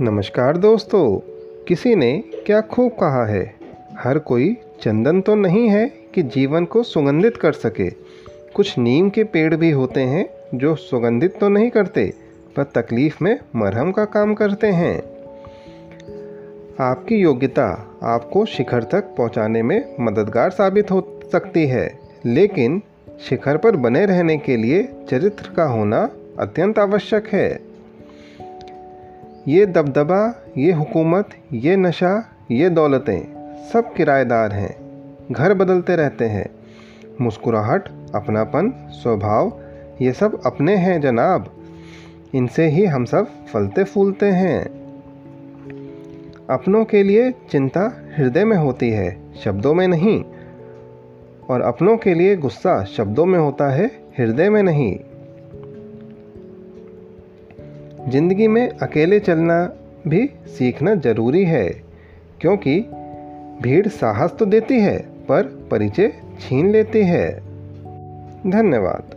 नमस्कार दोस्तों, किसी ने क्या खूब कहा है? हर कोई चंदन तो नहीं है कि जीवन को सुगंधित कर सके। कुछ नीम के पेड़ भी होते हैं जो सुगंधित तो नहीं करते, पर तकलीफ़ में मरहम का काम करते हैं। आपकी योग्यता आपको शिखर तक पहुँचाने में मददगार साबित हो सकती है, लेकिन शिखर पर बने रहने के लिए चरित्र का होना अत्यंत आवश्यक है। ये दबदबा, ये हुकूमत, ये नशा, ये दौलतें सब किराएदार हैं। घर बदलते रहते हैं। मुस्कुराहट, अपनापन, स्वभाव, ये सब अपने हैं जनाब। इनसे ही हम सब फलते फूलते हैं। अपनों के लिए चिंता हृदय में होती है, शब्दों में नहीं। और अपनों के लिए गुस्सा शब्दों में होता है, हृदय में नहीं। ज़िंदगी में अकेले चलना भी सीखना ज़रूरी है, क्योंकि भीड़ साहस तो देती है, पर परिचय छीन लेती है। धन्यवाद।